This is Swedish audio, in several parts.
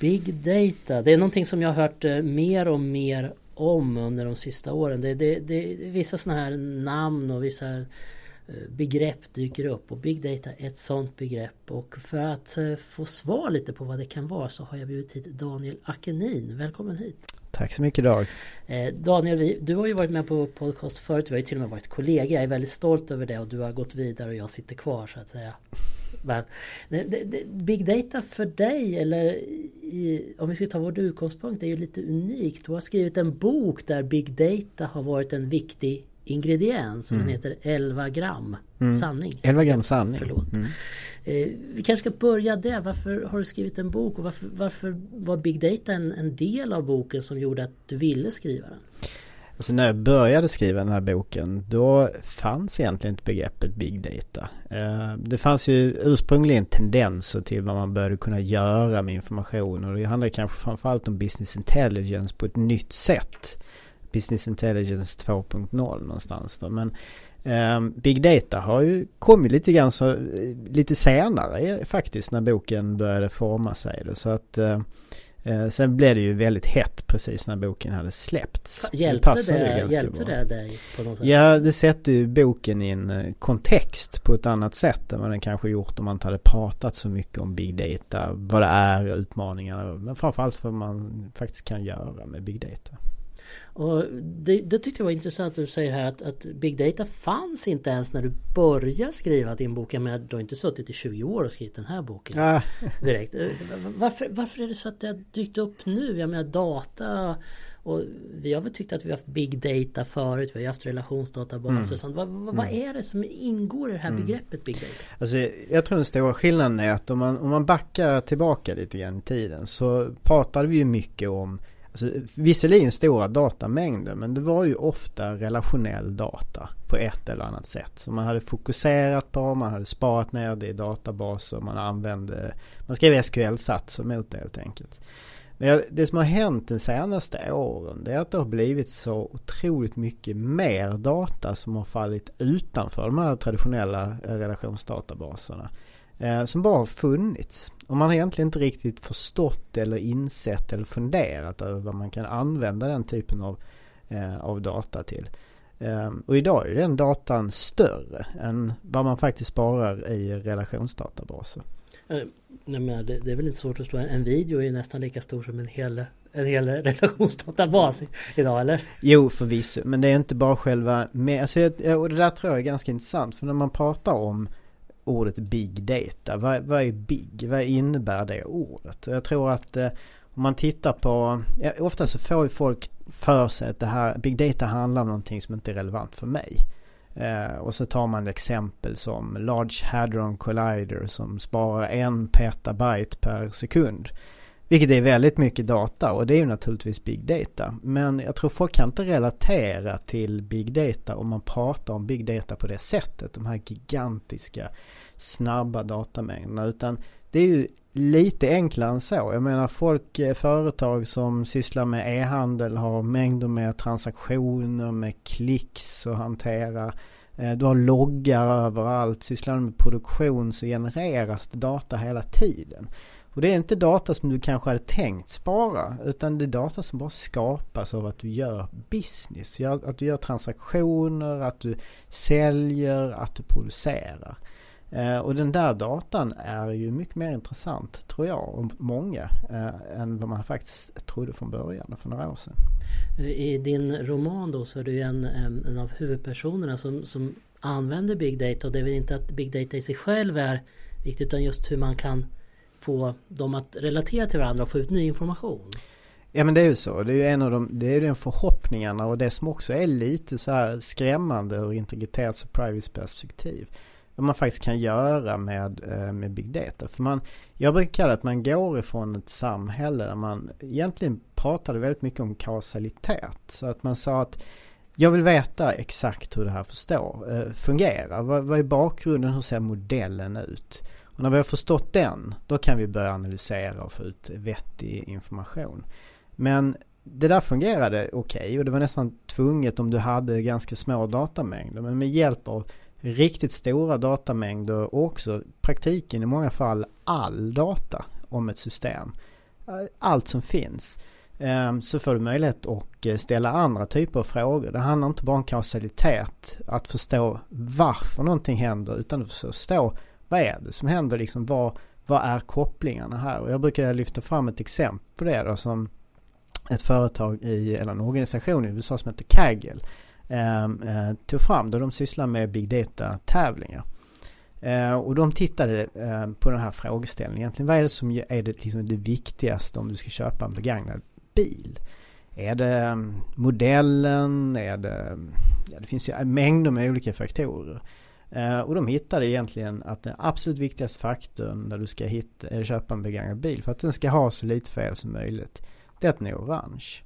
Big data, det är någonting som jag har hört eh, mer och mer om under de sista åren. Det, det, det, vissa sådana här namn och vissa eh, begrepp dyker upp och big data är ett sådant begrepp. Och för att eh, få svar lite på vad det kan vara så har jag bjudit hit Daniel Akenin. Välkommen hit! Tack så mycket Dag! Daniel, du har ju varit med på podcast förut. Vi har ju till och med varit kollegor. Jag är väldigt stolt över det och du har gått vidare och jag sitter kvar så att säga. Men, big data för dig eller i, om vi ska ta vår utgångspunkt är ju lite unikt. Du har skrivit en bok där big data har varit en viktig ingrediens. Mm. Den heter 11 gram mm. sanning. 11 gram sanning. Förlåt. Mm. Eh, vi kanske ska börja där. Varför har du skrivit en bok och varför, varför var big data en, en del av boken som gjorde att du ville skriva den? Alltså när jag började skriva den här boken då fanns egentligen inte begreppet big data. Eh, det fanns ju ursprungligen tendenser till vad man började kunna göra med information och det handlar kanske framförallt om business intelligence på ett nytt sätt. Business intelligence 2.0 någonstans då. Men eh, Big Data har ju kommit lite grann så, eh, lite senare faktiskt när boken började forma sig. Då. Så att sen blev det ju väldigt hett precis när boken hade släppts. Hjälpte, det, det hjälpte det dig på något sätt? Ja, det sätter ju boken i en eh, kontext på ett annat sätt än vad den kanske gjort om man inte hade pratat så mycket om big data. Vad det är, utmaningarna, men framförallt vad man faktiskt kan göra med big data. Och det, det tyckte jag var intressant att du säger här att, att, Big Data fanns inte ens när du började skriva din bok. Men du har inte suttit i 20 år och skrivit den här boken ah. direkt. Eh, varför, varför är det så att det har dykt upp nu? Jag menar data och vi har väl tyckt att vi har haft big data förut. Vi har haft relationsdatabaser mm. och sånt. Vad, vad, vad, mm. är det som ingår i det här mm. begreppet big data? Alltså, jag tror den stora skillnaden är att om man, om man backar tillbaka lite grann i tiden så pratade vi ju mycket om Alltså, visserligen stora datamängder men det var ju ofta relationell data på ett eller annat sätt. Som man hade fokuserat på, man hade sparat ner det i databaser, man använde, man skrev SQL-satser mot det helt enkelt. Men det som har hänt de senaste åren det är att det har blivit så otroligt mycket mer data som har fallit utanför de här traditionella relationsdatabaserna. Eh, som bara har funnits. Och man har egentligen inte riktigt förstått eller insett eller funderat över vad man kan använda den typen av, eh, av data till. Eh, och idag är den datan större än vad man faktiskt sparar i relationsdatabaser. Eh, nej men det, det, är väl inte svårt att förstå. En video är nästan lika stor som en hel, en hel relationsdatabas idag eller? Jo förvisso men det är inte bara själva med, alltså, och det där tror jag är ganska intressant för när man pratar om ordet big data. Vad, vad är big? Vad innebär det ordet? Jag tror att eh, om man tittar på, ja, ofta så får ju folk för sig att det här, big data handlar om någonting som inte är relevant för mig. Eh, och så tar man exempel som Large Hadron Collider som sparar en petabyte per sekund. Vilket är väldigt mycket data och det är ju naturligtvis big data. Men jag tror folk kan inte relatera till big data om man pratar om big data på det sättet. De här gigantiska snabba datamängderna. Utan det är ju lite enklare än så. Jag menar folk, eh, företag som sysslar med e-handel har mängder med transaktioner, med klicks att hantera. Eh, du har loggar överallt. Sysslar du med produktion så genereras det data hela tiden. Och det är inte data som du kanske hade tänkt spara utan det är data som bara skapas av att du gör business. Att du gör transaktioner, att du säljer, att du producerar. Eh, och den där datan är ju mycket mer intressant tror jag och många eh, än vad man faktiskt trodde från början för några år sedan. I din roman då så är du en, en av huvudpersonerna som, som använder big data och det är väl inte att big data i sig själv är viktigt utan just hur man kan få dem att relatera till varandra och få ut ny information. Ja men det är ju så. Det är ju en av de, det är den förhoppningarna och det som också är lite så här skrämmande ur integritets och privacy-perspektiv. Vad man faktiskt kan göra med, eh, med big data. För man, jag brukar kalla det att man går ifrån ett samhälle där man egentligen pratade väldigt mycket om kausalitet. Så att man sa att jag vill veta exakt hur det här förstår, eh, fungerar. Vad, vad är bakgrunden? Hur ser modellen ut? Och när vi har förstått den, då kan vi börja analysera och få ut vettig information. Men det där fungerade okej okay, och det var nästan tvunget om du hade ganska små datamängder. Men med hjälp av riktigt stora datamängder och också praktiken i många fall all data om ett system. allt som finns. Ehm, så får du möjlighet att ställa andra typer av frågor. Det handlar inte bara om kausalitet, att förstå varför någonting händer utan att förstå vad är det som händer, liksom vad, vad är kopplingarna här? Och jag brukar lyfta fram ett exempel på det då som ett företag i, eller en organisation i USA som heter Kaggle ehm, eh, tog fram då de sysslar med big data tävlingar. Eh, och de tittade eh, på den här frågeställningen. Egentligen vad är det som är det, liksom det viktigaste om du ska köpa en begagnad bil? Är det ehm, modellen? Är det... Ja, det finns ju mängder med olika faktorer. Eh, och de hittade egentligen att den absolut viktigaste faktorn när du ska hitta, eh, köpa en begagnad bil för att den ska ha så lite fel som möjligt. Det är att den är orange.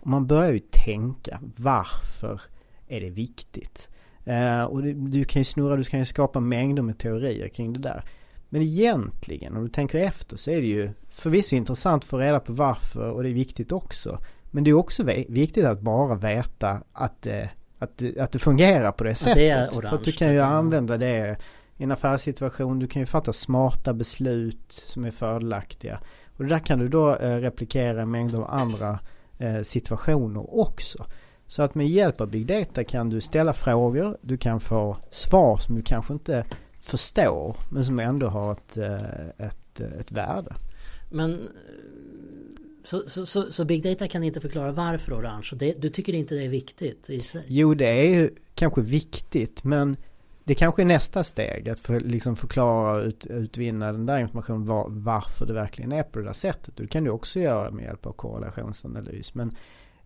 Och man börjar ju tänka varför är det viktigt? Eh, och du, du, kan ju snurra, du kan ju skapa mängder med teorier kring det där. Men egentligen om du tänker efter så är det ju förvisso intressant att få reda på varför och det är viktigt också. Men det är också viktigt att bara veta att, uh, att, att det fungerar på det sättet. Det orange, För att du kan ju använda det i en affärssituation. Du kan ju fatta smarta beslut som är fördelaktiga. Och det där kan du då uh, replikera i mängder av andra situationer också. Så att med hjälp av Big Data kan du ställa frågor, du kan få svar som du kanske inte förstår men som ändå har ett, eh, ett, ett värde. Men så, så, så, så, Big Data kan inte förklara varför orange? Det, du tycker inte det är viktigt i sig? Jo, det är ju kanske viktigt men det kanske är nästa steg att för, liksom förklara och ut, utvinna den där informationen var, varför det verkligen är på det där sättet. Det kan du också göra med hjälp av korrelationsanalys. Men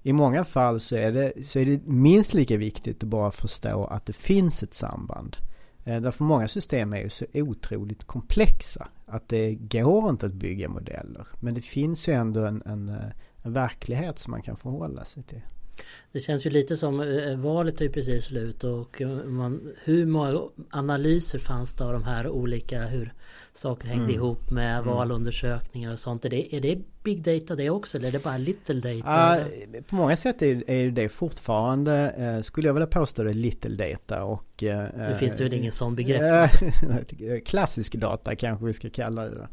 i många fall så är, det, så är det minst lika viktigt att bara förstå att det finns ett samband. Eh, därför många system är ju så otroligt komplexa att det går inte att bygga modeller. Men det finns ju ändå en, en, eh, en verklighet som man kan förhålla sig till. Det känns ju lite som eh, valet är ju precis slut och man, hur många analyser fanns det av de här olika hur saker hängde mm. ihop med mm. valundersökningar och sånt. Är det, är det big data det också eller är det bara little data? Uh, på många sätt är, är det fortfarande, uh, skulle jag vilja påstå det, little data och... Uh, det finns väl ingen sån begrepp? klassisk data kanske vi ska kalla det då.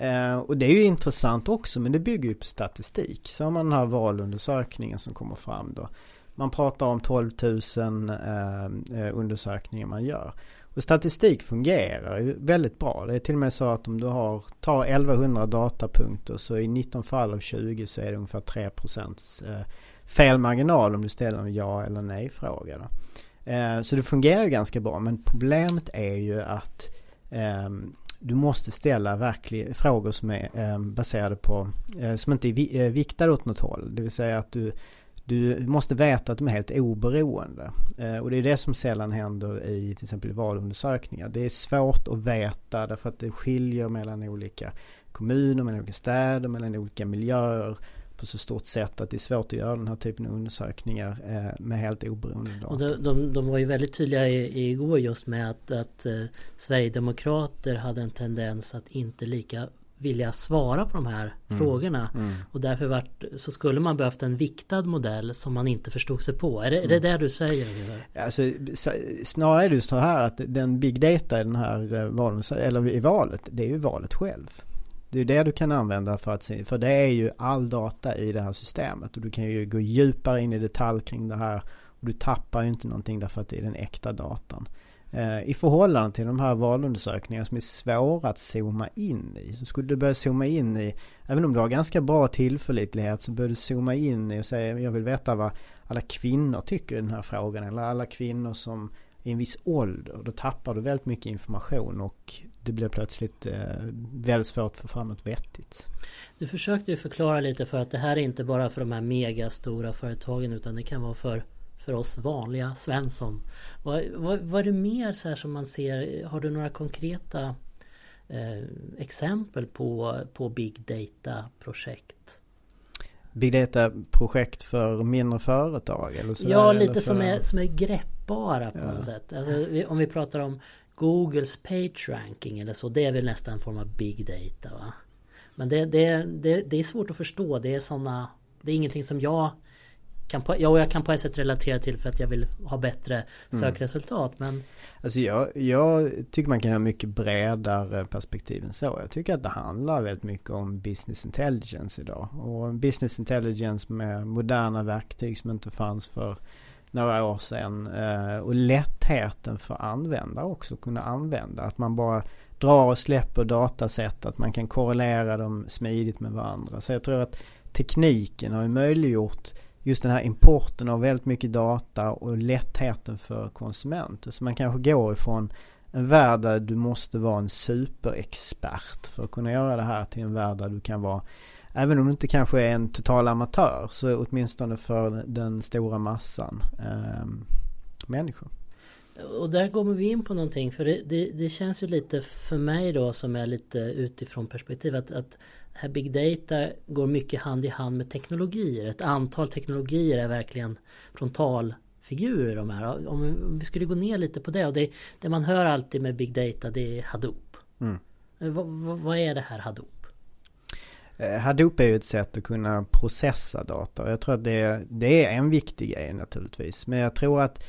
Eh, och det är ju intressant också men det bygger ju på statistik. Så har man den här valundersökningen som kommer fram då. Man pratar om 12 000 eh, eh, undersökningar man gör. Och statistik fungerar ju väldigt bra. Det är till och med så att om du har, tar 1100 datapunkter så i 19 fall av 20 så är det ungefär 3 procents felmarginal om du ställer en ja eller nej fråga. Då. Så det fungerar ganska bra men problemet är ju att ehm, du måste ställa verkliga frågor som är eh, baserade på, eh, som inte är eh, viktade åt något håll. Det vill säga att du du måste veta att de är helt oberoende. Och det är det som sällan händer i till exempel valundersökningar. Det är svårt att veta därför att det skiljer mellan olika kommuner, mellan olika städer, mellan olika miljöer på så stort sätt att det är svårt att göra den här typen av undersökningar eh, med helt oberoende data. Och de, de, de var ju väldigt tydliga i, igår just med att, att eh, Sverigedemokrater hade en tendens att inte lika vilja svara på de här mm. frågorna. Mm. Och därför vart, så skulle man behövt en viktad modell som man inte förstod sig på. Är det, mm. är det mm. det du säger? Alltså, snarare är det så här att den big data i den här eh, valen, eller i valet, det är ju valet själv. Det är det du kan använda för att se, för det är ju all data i det här systemet och du kan ju gå djupare in i detalj kring det här och du tappar ju inte någonting därför att det är den äkta datan. Eh, I förhållande till de här valundersökningarna som är svåra att zooma in i. Så skulle du börja zooma in i, även om du har ganska bra tillförlitlighet så bör du zooma in i och säga jag vill veta vad alla kvinnor tycker i den här frågan. Eller alla kvinnor som i en viss ålder. Då tappar du väldigt mycket information och det blir plötsligt eh, väldigt svårt att få fram något vettigt. Du försökte ju förklara lite för att det här är inte bara för de här megastora företagen utan det kan vara för för oss vanliga Svensson. Vad, vad, vad är det mer så här som man ser? Har du några konkreta eh, exempel på, på Big Data-projekt? Big Data-projekt för mindre företag? Eller så ja, lite för... som, är, som är greppbara på ja. något sätt. Alltså, om vi pratar om Googles page ranking eller så. Det är väl nästan en form av Big Data va? Men det, det, det, det är svårt att förstå. Det är sådana Det är ingenting som jag kan på, ja, jag kan på ett sätt relatera till för att jag vill ha bättre mm. sökresultat. Men... Alltså jag, jag tycker man kan ha mycket bredare perspektiv än så. Jag tycker att det handlar väldigt mycket om business intelligence idag. Och business intelligence med moderna verktyg som inte fanns för några år sedan. Eh, och lättheten för användare också kunna använda. Att man bara drar och släpper datasätt. Att man kan korrelera dem smidigt med varandra. Så jag tror att tekniken har möjliggjort just den här importen av väldigt mycket data och lättheten för konsumenter. Så man kanske går ifrån en värld där du måste vara en superexpert för att kunna göra det här till en värld där du kan vara Även om du inte kanske är en total amatör så åtminstone för den stora massan eh, människor. Och där kommer vi in på någonting för det, det, det, känns ju lite för mig då som är lite utifrån perspektiv att, att här big data går mycket hand i hand med teknologier. Ett antal teknologier är verkligen frontalfigurer de här. Om vi skulle gå ner lite på det och det, det man hör alltid med big data det är Hadoop. Mm. Vad, vad är det här Hadoop? Eh, Hadoop är ju ett sätt att kunna processa data och jag tror att det, det är en viktig grej naturligtvis. Men jag tror att,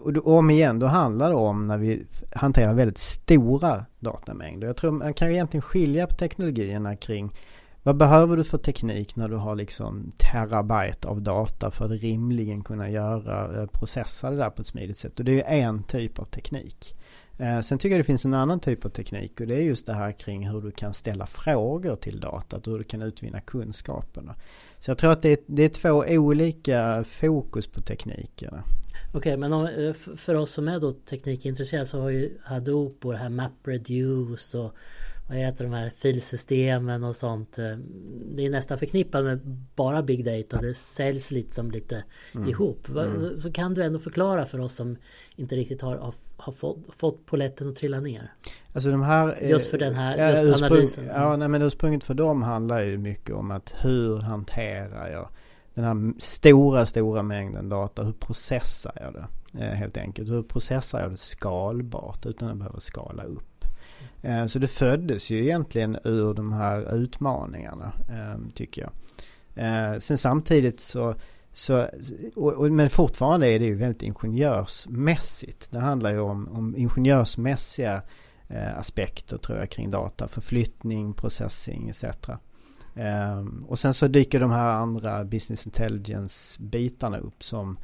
och om igen, då handlar det om när vi hanterar väldigt stora datamängder. Jag tror man kan egentligen skilja på teknologierna kring vad behöver du för teknik när du har liksom terabyte av data för att rimligen kunna göra, eh, processa det där på ett smidigt sätt. Och det är ju en typ av teknik. Eh, sen tycker jag det finns en annan typ av teknik och det är just det här kring hur du kan ställa frågor till datat och hur du kan utvinna kunskaperna. Så jag tror att det är, det är två olika fokus på teknikerna. Okej, okay, men om, eh, för oss som är då teknikintresserade så har ju Hadoop och det här MapReduce och vad heter de här filsystemen och sånt. Eh, det är nästan förknippat med bara Big Data. Det säljs lite som lite mm. ihop. Mm. Så, så, kan du ändå förklara för oss som inte riktigt har, har, har fått, fått poletten att trilla ner. Alltså de här... Just för den här just analysen. Ja, nej, men ursprunget för dem handlar ju mycket om att hur hanterar jag den här stora, stora mängden data. Hur processar jag det? Eh, helt enkelt. Hur processar jag det skalbart utan att behöva skala upp? Eh, så det föddes ju egentligen ur de här utmaningarna eh, tycker jag. Eh, sen samtidigt så, så och, men fortfarande är det ju väldigt ingenjörsmässigt. Det handlar ju om, om ingenjörsmässiga aspekter tror jag kring data. Förflyttning, processing etc. Och sen så dyker de här andra business intelligence bitarna upp som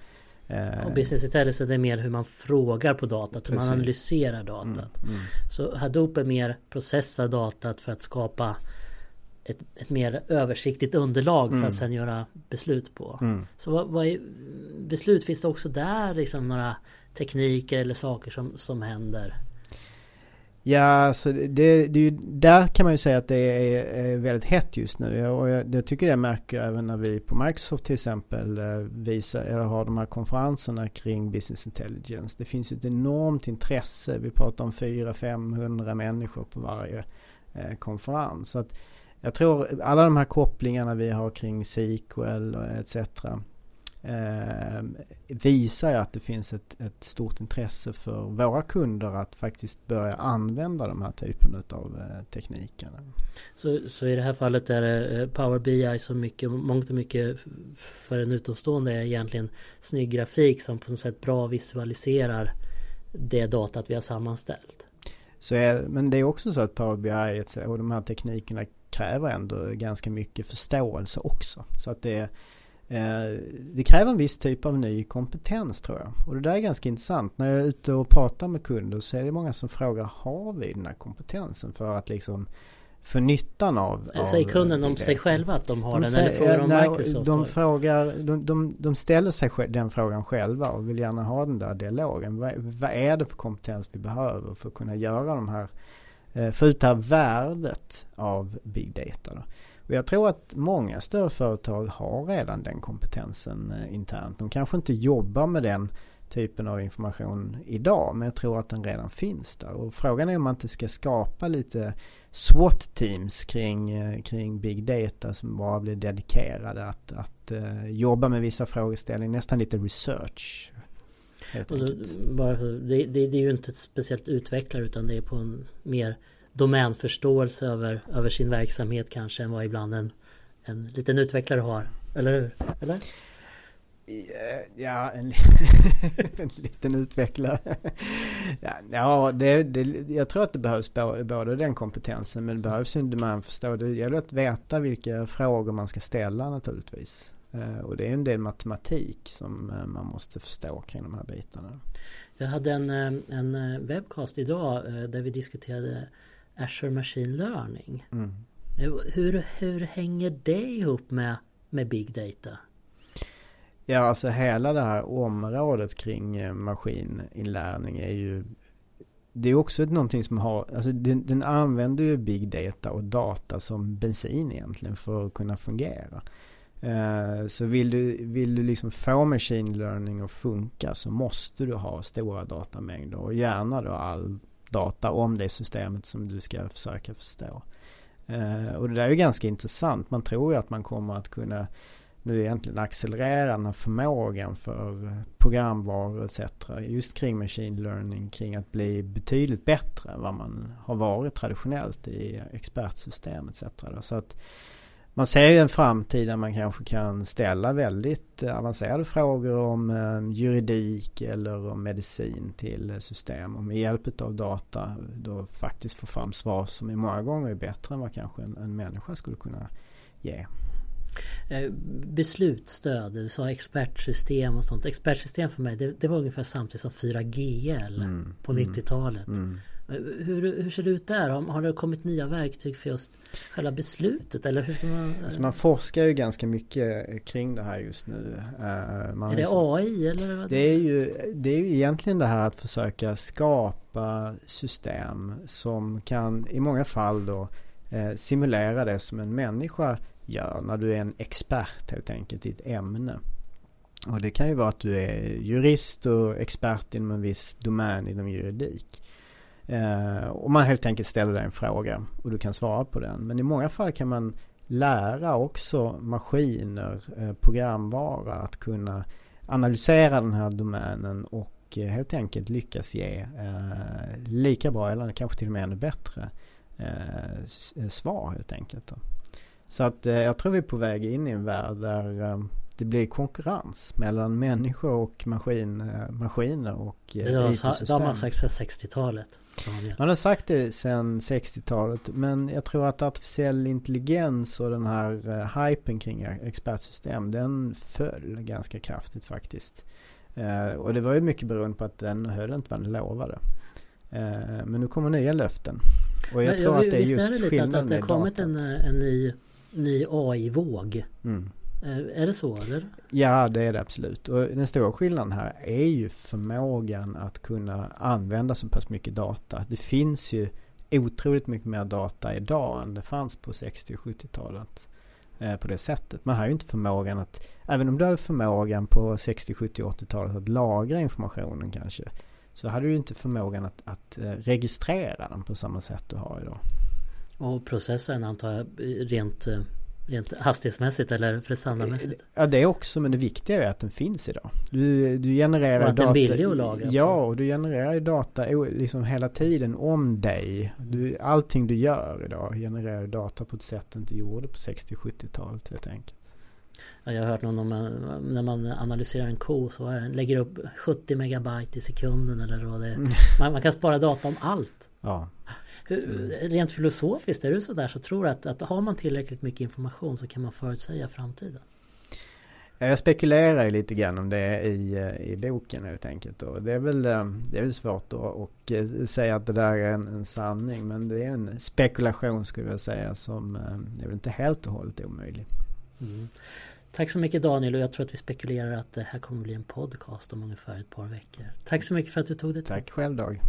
Eh, och business intelligence är mer hur man frågar på datat, hur man analyserar datat. Mm, mm. Så Hadoop är mer processa datat för att skapa ett, ett mer översiktligt underlag mm. för att mm. sen göra beslut på. Mm. Så vad, vad är, beslut, finns det också där liksom några tekniker eller saker som, som händer? Ja, alltså det, det är ju, där kan man ju säga att det är, är väldigt hett just nu. Och jag, jag tycker jag märker även när vi på Microsoft till exempel eh, visar, eller har de här konferenserna kring business intelligence. Det finns ju ett enormt intresse. Vi pratar om 400-500 människor på varje eh, konferens. Så att jag tror alla de här kopplingarna vi har kring SQL etc eh, visar att det finns ett, ett, stort intresse för våra kunder att faktiskt börja använda de här typen av eh, teknikerna. Så, så i det här fallet är det eh, Power BI så mycket, mångt och mycket för en utomstående är egentligen snygg grafik som på något sätt bra visualiserar det datat vi har sammanställt. Så är, men det är också så att Power BI och de här teknikerna kräver ändå ganska mycket förståelse också. Så att det Eh, det kräver en viss typ av ny kompetens tror jag. Och det där är ganska intressant. När jag är ute och pratar med kunder så är det många som frågar har vi den här kompetensen för att liksom för nyttan av... Säger kunden om sig själva att de har de den säger, eller frågar de nej, Microsoft? De, frågar, de, de, de ställer sig den frågan själva och vill gärna ha den där dialogen. Vad, vad är det för kompetens vi behöver för att kunna göra de här... Få ut det här värdet av big data. Då. Och jag tror att många större företag har redan den kompetensen eh, internt. De kanske inte jobbar med den typen av information idag men jag tror att den redan finns där. Och frågan är om man inte ska skapa lite SWAT-teams kring, eh, kring big data som bara blir dedikerade att, att eh, jobba med vissa frågeställningar, nästan lite research. Helt bara för, det, det, det, är ju inte speciellt utvecklare utan det är på en mer domänförståelse över, över sin verksamhet kanske än vad ibland en, en liten utvecklare har. Eller hur? Eller? Ja, en, en liten utvecklare. ja, ja det, det, jag tror att det behövs både den kompetensen men det behövs ju man förstår. Det gäller att veta vilka frågor man ska ställa naturligtvis. Eh, och det är en del matematik som eh, man måste förstå kring de här bitarna. Jag hade en, eh, en webcast idag där vi diskuterade Azure Machine Learning. Mm. Hur, hur hänger det ihop med, med Big Data? Ja, alltså hela det här området kring maskininlärning är ju det är också någonting som har, alltså den, den, använder ju big data och data som bensin egentligen för att kunna fungera. Eh, så vill du, vill du liksom få machine learning att funka så måste du ha stora datamängder och gärna då all data om det systemet som du ska försöka förstå. Eh, och det där är ju ganska intressant. Man tror ju att man kommer att kunna nu egentligen accelerera den här förmågan för programvaror etc. Just kring machine learning, kring att bli betydligt bättre än vad man har varit traditionellt i expertsystem etc. Så att man ser ju en framtid där man kanske kan ställa väldigt avancerade frågor om eh, juridik eller om medicin till system och med hjälp av data då faktiskt få fram svar som är många gånger bättre än vad kanske en, en människa skulle kunna ge. Eh, beslutsstöd, du sa expertsystem och sånt. Expertsystem för mig det, det var ungefär samtidigt som 4GL mm, på 90-talet. Mm, mm. Hur, hur ser det ut där? Har, har det kommit nya verktyg för just själva beslutet? Eller hur man... Alltså man forskar ju ganska mycket kring det här just nu. Eh, man är det AI eller? Vad det, är ju, det är ju egentligen det här att försöka skapa system som kan i många fall då eh, simulera det som en människa gör när du är en expert helt enkelt i ett ämne. Och det kan ju vara att du är jurist och expert inom en viss domän inom juridik. Eh, och man helt enkelt ställer dig en fråga och du kan svara på den. Men i många fall kan man lära också maskiner, eh, programvara att kunna analysera den här domänen och eh, helt enkelt lyckas ge eh, lika bra eller kanske till och med ännu bättre eh, svar helt enkelt. Då. Så att eh, jag tror vi är på väg in i en värld där eh, det blir konkurrens mellan människor och maskin, maskiner och IT-system. Det har man sagt sedan 60-talet. Man har sagt det sedan 60-talet men jag tror att artificiell intelligens och den här uh, hypen kring expertsystem den föll ganska kraftigt faktiskt. Och det var ju mycket beroende på att den höll inte vad den lovade. Men nu kommer nya löften. Och jag men, tror jag, att det är just skillnaden att, att det har kommit en, en ny, ny AI-våg. Mm. Eh, är det så eller? Ja det är det absolut. Och den stora skillnaden här är ju förmågan att kunna använda så pass mycket data. Det finns ju otroligt mycket mer data idag än det fanns på 60 och 70-talet. Eh, på det sättet. Man har ju inte förmågan att, även om du hade förmågan på 60, 70, 80-talet att lagra informationen kanske. Så hade du inte förmågan att, att eh, registrera den på samma sätt du har idag. Och processorn antar jag rent Rent hastighetsmässigt eller prestandamässigt? Ja det också men det viktiga är att den finns idag. Du, du genererar och att data. den är billig att lagra? Ja och du genererar data liksom hela tiden om dig. Du, allting du gör idag genererar data på ett sätt du inte gjorde på 60-70-talet helt enkelt. Ja, jag har hört någon om när man analyserar en ko så är den, lägger upp 70 megabyte i sekunden eller vad det är. Mm. Man, man kan spara data om allt. Ja. Mm. Rent filosofiskt är det sådär så tror jag att, att har man tillräckligt mycket information så kan man förutsäga framtiden. Jag spekulerar lite grann om det i, i boken helt enkelt. Och det, är väl, det är väl svårt att eh, säga att det där är en, en sanning. Men det är en spekulation skulle jag säga som eh, är väl inte helt och hållet omöjlig. Mm. Tack så mycket Daniel och jag tror att vi spekulerar att det här kommer bli en podcast om ungefär ett par veckor. Tack så mycket för att du tog dig tid. Tack själv Dag.